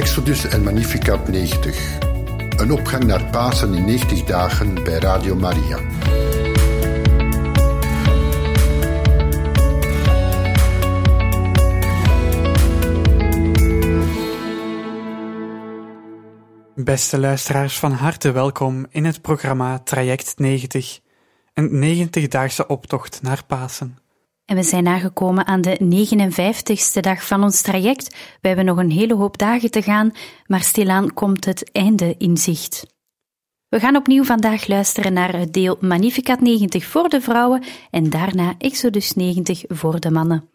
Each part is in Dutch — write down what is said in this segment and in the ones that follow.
Exodus en Magnificat 90. Een opgang naar Pasen in 90 dagen bij Radio Maria. Beste luisteraars, van harte welkom in het programma Traject 90, een 90-daagse optocht naar Pasen. En we zijn aangekomen aan de 59ste dag van ons traject. We hebben nog een hele hoop dagen te gaan, maar stilaan komt het einde in zicht. We gaan opnieuw vandaag luisteren naar het deel Magnificat 90 voor de vrouwen en daarna Exodus 90 voor de mannen.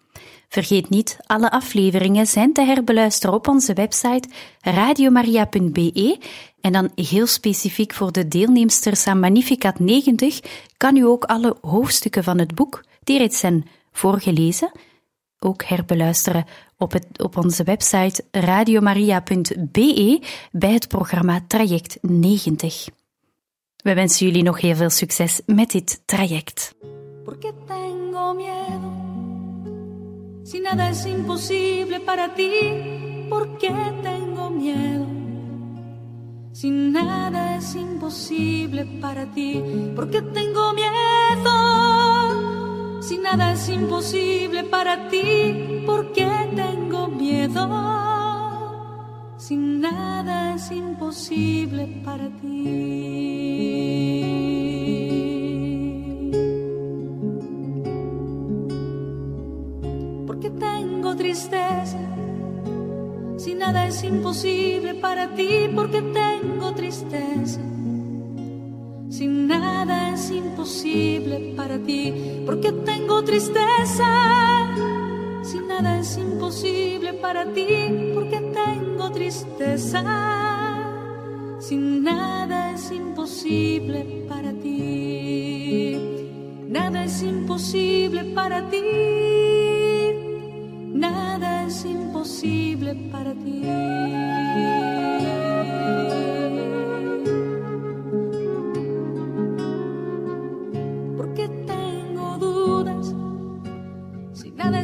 Vergeet niet, alle afleveringen zijn te herbeluisteren op onze website radiomaria.be en dan heel specifiek voor de deelnemsters aan Magnificat 90 kan u ook alle hoofdstukken van het boek, die reeds zijn voorgelezen, ook herbeluisteren op, het, op onze website radiomaria.be bij het programma Traject 90. We wensen jullie nog heel veel succes met dit traject. Porque tengo miedo. Si nada es imposible para ti, ¿por qué tengo miedo? Si nada es imposible para ti, ¿por qué tengo miedo? Si nada es imposible para ti, ¿por qué tengo miedo? Si nada es imposible para ti. Porque tengo tristeza. Si nada es imposible para ti, porque tengo tristeza. Es imposible para ti, porque tengo tristeza. Si nada es imposible para ti, porque tengo tristeza. Si nada es imposible para ti, nada es imposible para ti, nada es imposible para ti.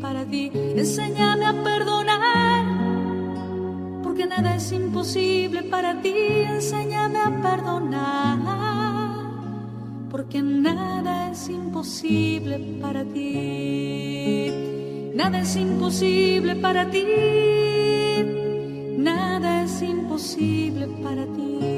Para ti. Enséñame a perdonar, porque nada es imposible para ti. Enséñame a perdonar, porque nada es imposible para ti. Nada es imposible para ti. Nada es imposible para ti.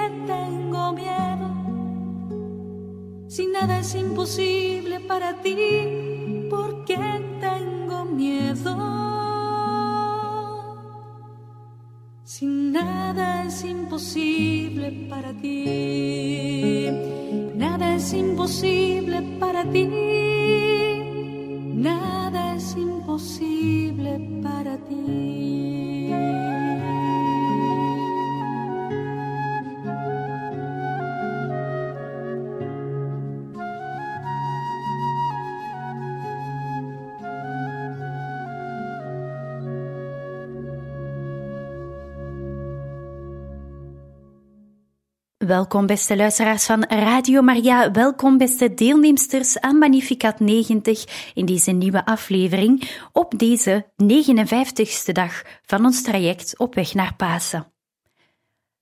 Si nada es imposible para ti, ¿por qué tengo miedo? Si nada es imposible para ti, nada es imposible para ti, nada es imposible para ti. Welkom beste luisteraars van Radio Maria, welkom beste deelnemsters aan Magnificat 90 in deze nieuwe aflevering op deze 59ste dag van ons traject op weg naar Pasen.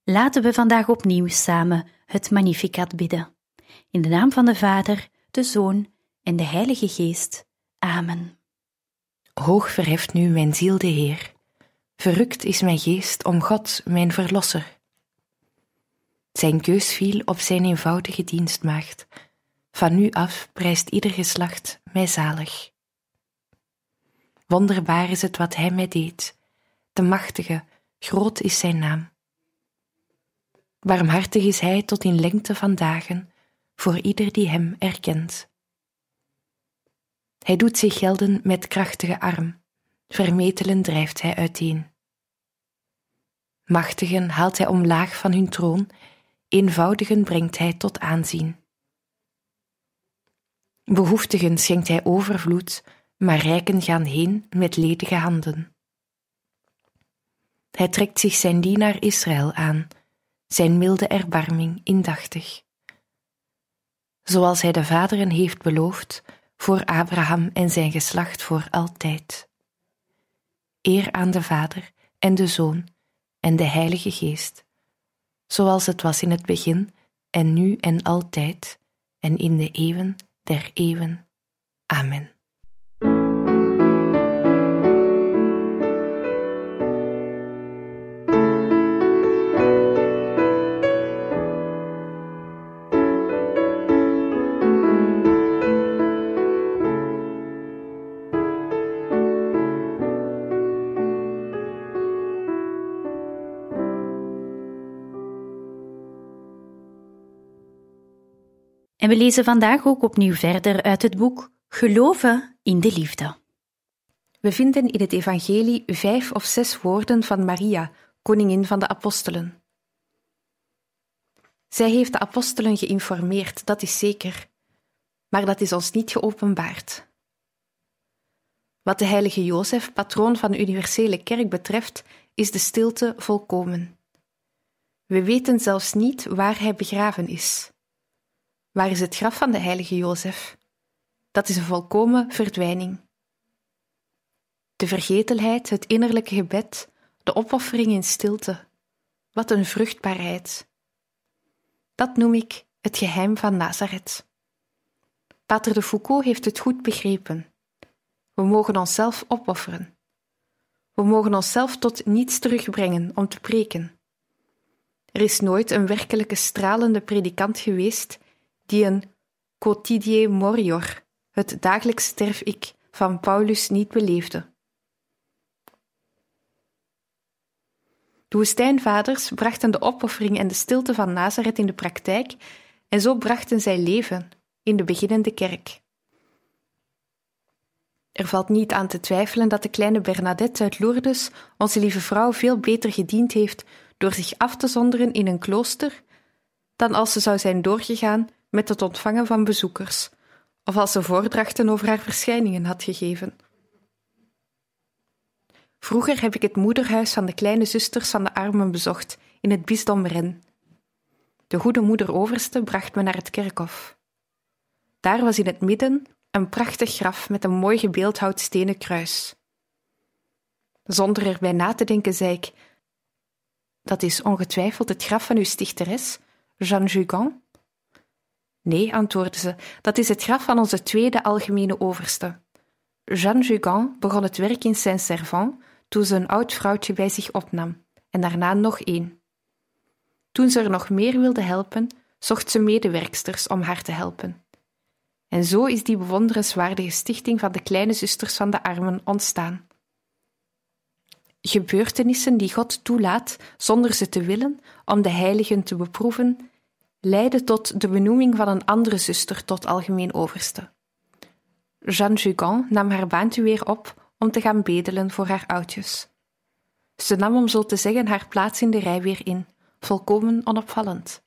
Laten we vandaag opnieuw samen het Magnificat bidden. In de naam van de Vader, de Zoon en de Heilige Geest. Amen. Hoog verheft nu mijn ziel de Heer. Verrukt is mijn geest om God, mijn Verlosser. Zijn keus viel op zijn eenvoudige dienstmaagd. Van nu af prijst ieder geslacht mij zalig. Wonderbaar is het wat hij mij deed. De machtige, groot is zijn naam. Warmhartig is hij tot in lengte van dagen voor ieder die hem erkent. Hij doet zich gelden met krachtige arm, vermetelen drijft hij uiteen. Machtigen haalt hij omlaag van hun troon eenvoudigen brengt hij tot aanzien. Behoeftigen schenkt hij overvloed, maar rijken gaan heen met ledige handen. Hij trekt zich zijn dienaar Israël aan, zijn milde erbarming indachtig. Zoals hij de vaderen heeft beloofd, voor Abraham en zijn geslacht voor altijd. Eer aan de Vader en de Zoon en de Heilige Geest zoals het was in het begin en nu en altijd en in de eeuwen der eeuwen. Amen. We lezen vandaag ook opnieuw verder uit het boek Geloven in de Liefde. We vinden in het Evangelie vijf of zes woorden van Maria, koningin van de apostelen. Zij heeft de apostelen geïnformeerd, dat is zeker, maar dat is ons niet geopenbaard. Wat de heilige Jozef, patroon van de universele kerk, betreft, is de stilte volkomen. We weten zelfs niet waar hij begraven is. Waar is het graf van de heilige Jozef? Dat is een volkomen verdwijning. De vergetelheid, het innerlijke gebed, de opoffering in stilte. Wat een vruchtbaarheid. Dat noem ik het geheim van Nazareth. Pater de Foucault heeft het goed begrepen. We mogen onszelf opofferen. We mogen onszelf tot niets terugbrengen om te preken. Er is nooit een werkelijke stralende predikant geweest die een quotidie morior, het dagelijks sterf ik van Paulus, niet beleefde. De woestijnvaders brachten de opoffering en de stilte van Nazareth in de praktijk en zo brachten zij leven in de beginnende kerk. Er valt niet aan te twijfelen dat de kleine Bernadette uit Lourdes onze lieve vrouw veel beter gediend heeft door zich af te zonderen in een klooster dan als ze zou zijn doorgegaan met het ontvangen van bezoekers, of als ze voordrachten over haar verschijningen had gegeven. Vroeger heb ik het moederhuis van de kleine zusters van de armen bezocht in het bisdom Rennes. De goede moeder overste bracht me naar het kerkhof. Daar was in het midden een prachtig graf met een mooi gebeeldhouwd stenen kruis. Zonder erbij na te denken, zei ik: Dat is ongetwijfeld het graf van uw stichteres, Jeanne Jugan. Nee, antwoordde ze, dat is het graf van onze tweede algemene overste. Jeanne Jugan begon het werk in Saint-Servant toen ze een oud vrouwtje bij zich opnam, en daarna nog één. Toen ze er nog meer wilde helpen, zocht ze medewerksters om haar te helpen. En zo is die bewonderenswaardige stichting van de kleine zusters van de armen ontstaan. Gebeurtenissen die God toelaat zonder ze te willen, om de heiligen te beproeven, leidde tot de benoeming van een andere zuster tot algemeen overste. Jeanne Jugan nam haar baantje weer op om te gaan bedelen voor haar oudjes. Ze nam om zo te zeggen haar plaats in de rij weer in, volkomen onopvallend.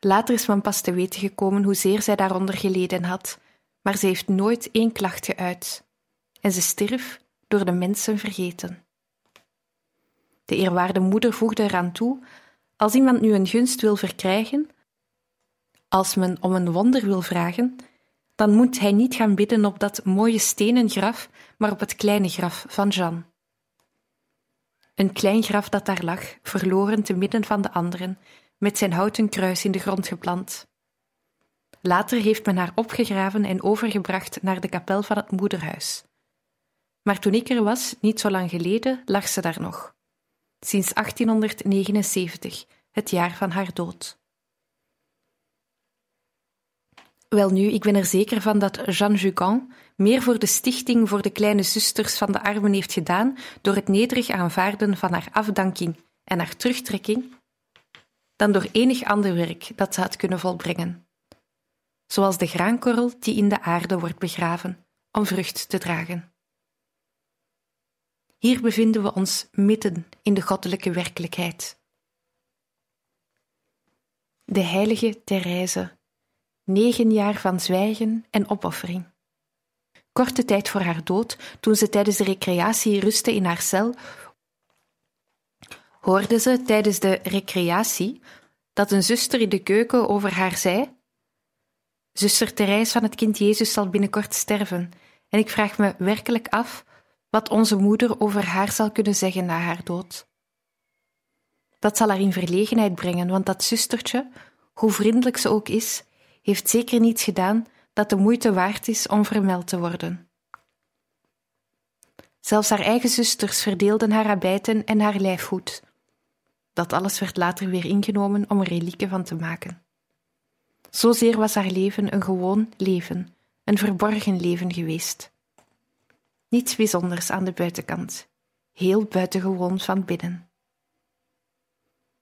Later is men pas te weten gekomen hoezeer zij daaronder geleden had, maar ze heeft nooit één klacht geuit. En ze stierf door de mensen vergeten. De eerwaarde moeder voegde eraan toe: als iemand nu een gunst wil verkrijgen, als men om een wonder wil vragen, dan moet hij niet gaan bidden op dat mooie stenen graf, maar op het kleine graf van Jeanne. Een klein graf dat daar lag, verloren te midden van de anderen, met zijn houten kruis in de grond geplant. Later heeft men haar opgegraven en overgebracht naar de kapel van het moederhuis. Maar toen ik er was, niet zo lang geleden, lag ze daar nog. Sinds 1879, het jaar van haar dood. Welnu, ik ben er zeker van dat Jeanne Jugan meer voor de stichting voor de kleine zusters van de armen heeft gedaan door het nederig aanvaarden van haar afdanking en haar terugtrekking, dan door enig ander werk dat ze had kunnen volbrengen. Zoals de graankorrel die in de aarde wordt begraven om vrucht te dragen. Hier bevinden we ons midden in de goddelijke werkelijkheid. De heilige Therese negen jaar van zwijgen en opoffering. Korte tijd voor haar dood, toen ze tijdens de recreatie rustte in haar cel, hoorde ze tijdens de recreatie dat een zuster in de keuken over haar zei: Zuster Therese van het kind Jezus zal binnenkort sterven, en ik vraag me werkelijk af wat onze moeder over haar zal kunnen zeggen na haar dood. Dat zal haar in verlegenheid brengen, want dat zustertje, hoe vriendelijk ze ook is, heeft zeker niets gedaan dat de moeite waard is om vermeld te worden. Zelfs haar eigen zusters verdeelden haar abijten en haar lijfgoed. Dat alles werd later weer ingenomen om er relieken van te maken. Zozeer was haar leven een gewoon leven, een verborgen leven geweest. Niets bijzonders aan de buitenkant, heel buitengewoon van binnen.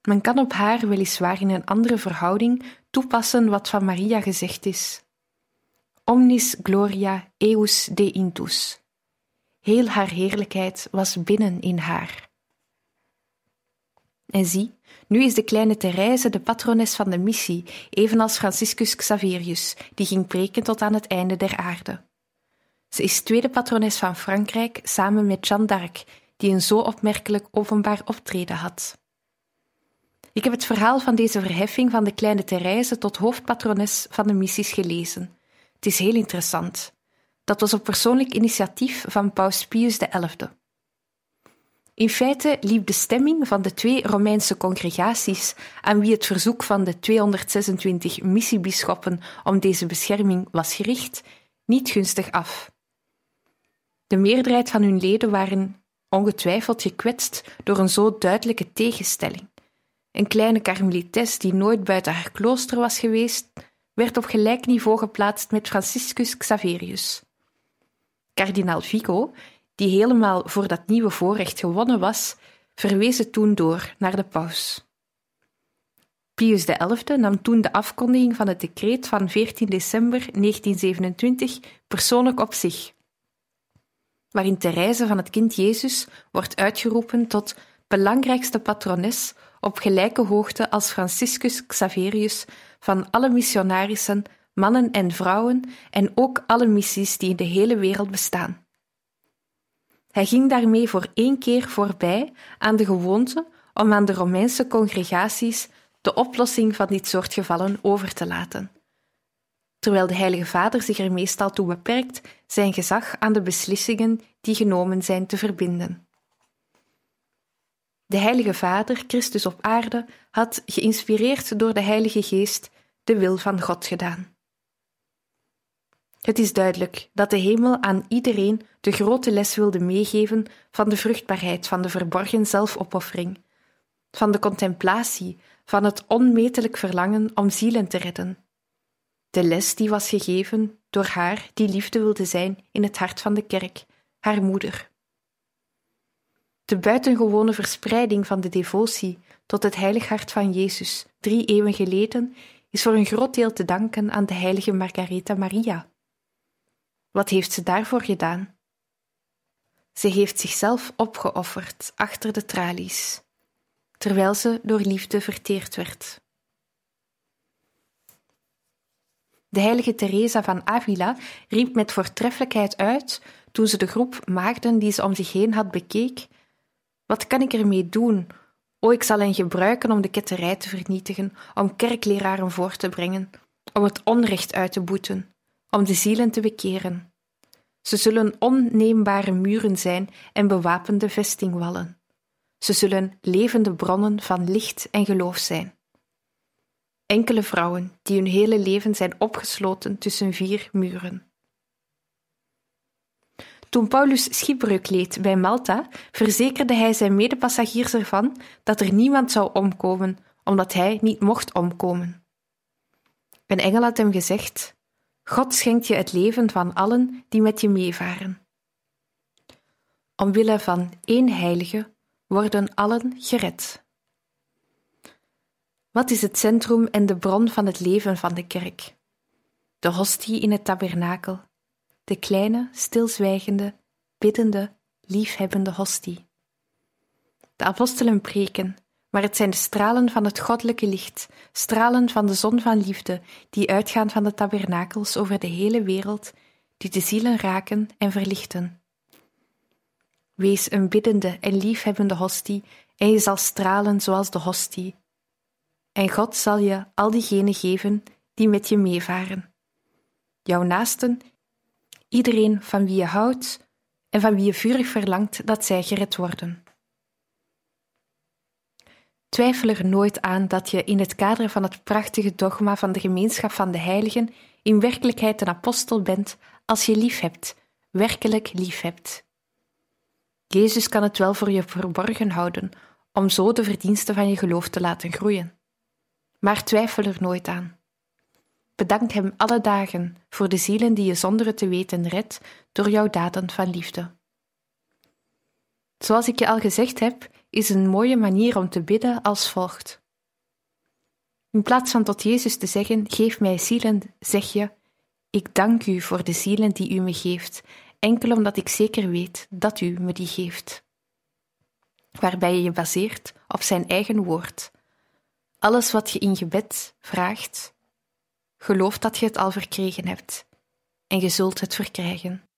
Men kan op haar weliswaar in een andere verhouding toepassen wat van Maria gezegd is. Omnis gloria eus de intus. Heel haar heerlijkheid was binnen in haar. En zie, nu is de kleine Therese de patrones van de missie, evenals Franciscus Xaverius, die ging preken tot aan het einde der aarde. Ze is tweede patrones van Frankrijk samen met Jeanne d'Arc, die een zo opmerkelijk openbaar optreden had. Ik heb het verhaal van deze verheffing van de kleine Therese tot hoofdpatrones van de missies gelezen. Het is heel interessant. Dat was op persoonlijk initiatief van Paus Pius XI. In feite liep de stemming van de twee Romeinse congregaties, aan wie het verzoek van de 226 missiebisschoppen om deze bescherming was gericht, niet gunstig af. De meerderheid van hun leden waren ongetwijfeld gekwetst door een zo duidelijke tegenstelling. Een kleine karmelites die nooit buiten haar klooster was geweest, werd op gelijk niveau geplaatst met Franciscus Xaverius. Kardinaal Vico, die helemaal voor dat nieuwe voorrecht gewonnen was, verwees het toen door naar de paus. Pius XI nam toen de afkondiging van het decreet van 14 december 1927 persoonlijk op zich, waarin Therese van het kind Jezus wordt uitgeroepen tot belangrijkste patrones op gelijke hoogte als Franciscus Xaverius van alle missionarissen, mannen en vrouwen en ook alle missies die in de hele wereld bestaan. Hij ging daarmee voor één keer voorbij aan de gewoonte om aan de Romeinse congregaties de oplossing van dit soort gevallen over te laten, terwijl de Heilige Vader zich er meestal toe beperkt zijn gezag aan de beslissingen die genomen zijn te verbinden. De Heilige Vader, Christus op aarde, had, geïnspireerd door de Heilige Geest, de wil van God gedaan. Het is duidelijk dat de hemel aan iedereen de grote les wilde meegeven van de vruchtbaarheid van de verborgen zelfopoffering, van de contemplatie, van het onmetelijk verlangen om zielen te redden. De les die was gegeven door haar die liefde wilde zijn in het hart van de kerk, haar moeder. De buitengewone verspreiding van de devotie tot het heilig hart van Jezus drie eeuwen geleden is voor een groot deel te danken aan de heilige Margaretha Maria. Wat heeft ze daarvoor gedaan? Ze heeft zichzelf opgeofferd achter de tralies, terwijl ze door liefde verteerd werd. De heilige Teresa van Avila riep met voortreffelijkheid uit toen ze de groep maagden die ze om zich heen had bekeek: Wat kan ik ermee doen? O, ik zal hen gebruiken om de ketterij te vernietigen, om kerkleraren voor te brengen, om het onrecht uit te boeten, om de zielen te bekeren. Ze zullen onneembare muren zijn en bewapende vestingwallen. Ze zullen levende bronnen van licht en geloof zijn. Enkele vrouwen die hun hele leven zijn opgesloten tussen vier muren. Toen Paulus schipbreuk leed bij Malta, verzekerde hij zijn medepassagiers ervan dat er niemand zou omkomen, omdat hij niet mocht omkomen. Een engel had hem gezegd: God schenkt je het leven van allen die met je meevaren. Omwille van één heilige worden allen gered. Wat is het centrum en de bron van het leven van de kerk? De hostie in het tabernakel, de kleine, stilzwijgende, biddende, liefhebbende hostie. De apostelen preken, maar het zijn de stralen van het goddelijke licht, stralen van de zon van liefde, die uitgaan van de tabernakels over de hele wereld, die de zielen raken en verlichten. Wees een biddende en liefhebbende hostie, en je zal stralen zoals de hostie. En God zal je al diegenen geven die met je meevaren. Jouw naasten, iedereen van wie je houdt en van wie je vurig verlangt dat zij gered worden. Twijfel er nooit aan dat je in het kader van het prachtige dogma van de gemeenschap van de heiligen in werkelijkheid een apostel bent als je lief hebt, werkelijk lief hebt. Jezus kan het wel voor je verborgen houden, om zo de verdiensten van je geloof te laten groeien. Maar twijfel er nooit aan. Bedank Hem alle dagen voor de zielen die je zonder het te weten redt door jouw daden van liefde. Zoals ik je al gezegd heb, is een mooie manier om te bidden als volgt. In plaats van tot Jezus te zeggen: Geef mij zielen, zeg je: Ik dank u voor de zielen die u me geeft, enkel omdat ik zeker weet dat u me die geeft. Waarbij je je baseert op zijn eigen woord. Alles wat je in gebed vraagt, geloof dat je het al verkregen hebt, en je zult het verkrijgen.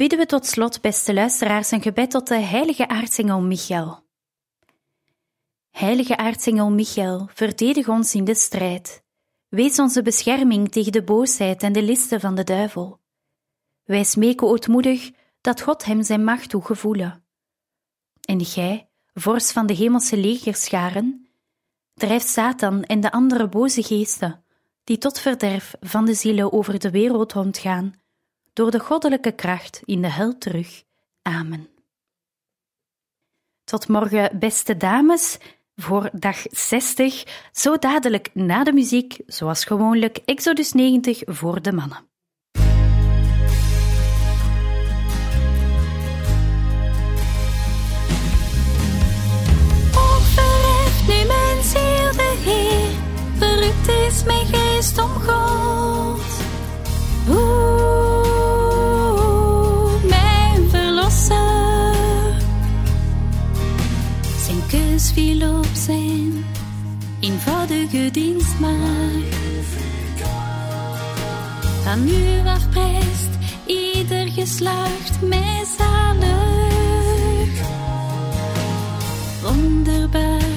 Bidden we tot slot, beste luisteraars, een gebed tot de heilige aartsengel Michael. Heilige aartsengel Michael, verdedig ons in de strijd. Wees onze bescherming tegen de boosheid en de listen van de duivel. Wij smeken ootmoedig dat God hem zijn macht toegevoelen. En gij, vorst van de hemelse legerscharen, drijft Satan en de andere boze geesten, die tot verderf van de zielen over de wereld rondgaan, door de goddelijke kracht in de hel terug. Amen. Tot morgen, beste dames, voor dag 60, zo dadelijk na de muziek, zoals gewoonlijk Exodus 90 voor de mannen. nu mijn ziel de Heer, verrukt is mijn geest om God. Oeh, Zijn keus viel op zijn eenvoudige dienstmaagd. Van nu af prijst ieder geslacht mij zalig. Wonderbaar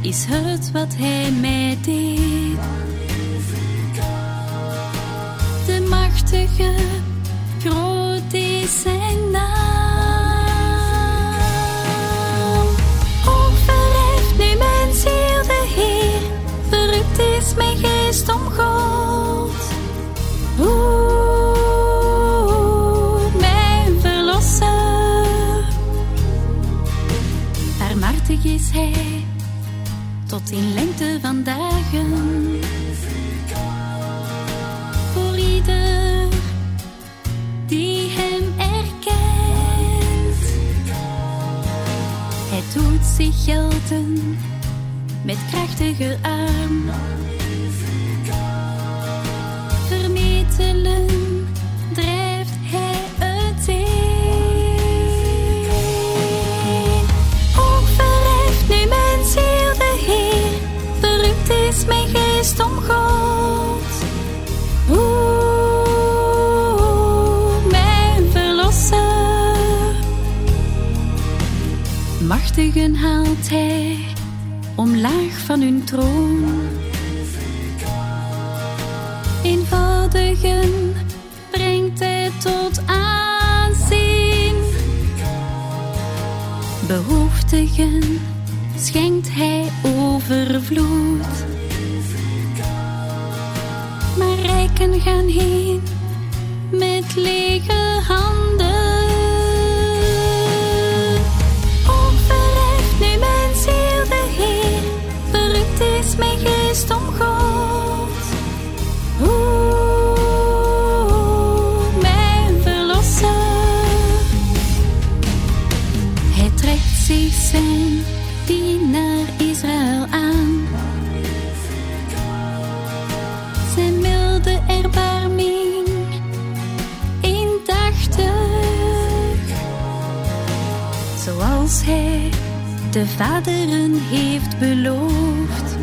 is het wat hij mij deed. De machtige, groot is zijn mijn geest God. Oeh, mijn verlosser. Barmhartig is hij tot in lengte van dagen. Voor ieder die hem erkent. Hij doet zich gelden met krachtige arm. Machtigen haalt hij omlaag van hun troon. Eenvoudigen brengt hij tot aanzien. Behoeftigen schenkt hij overvloed. Maar rijken gaan heen met lege Zoals hij de vaderen heeft beloofd.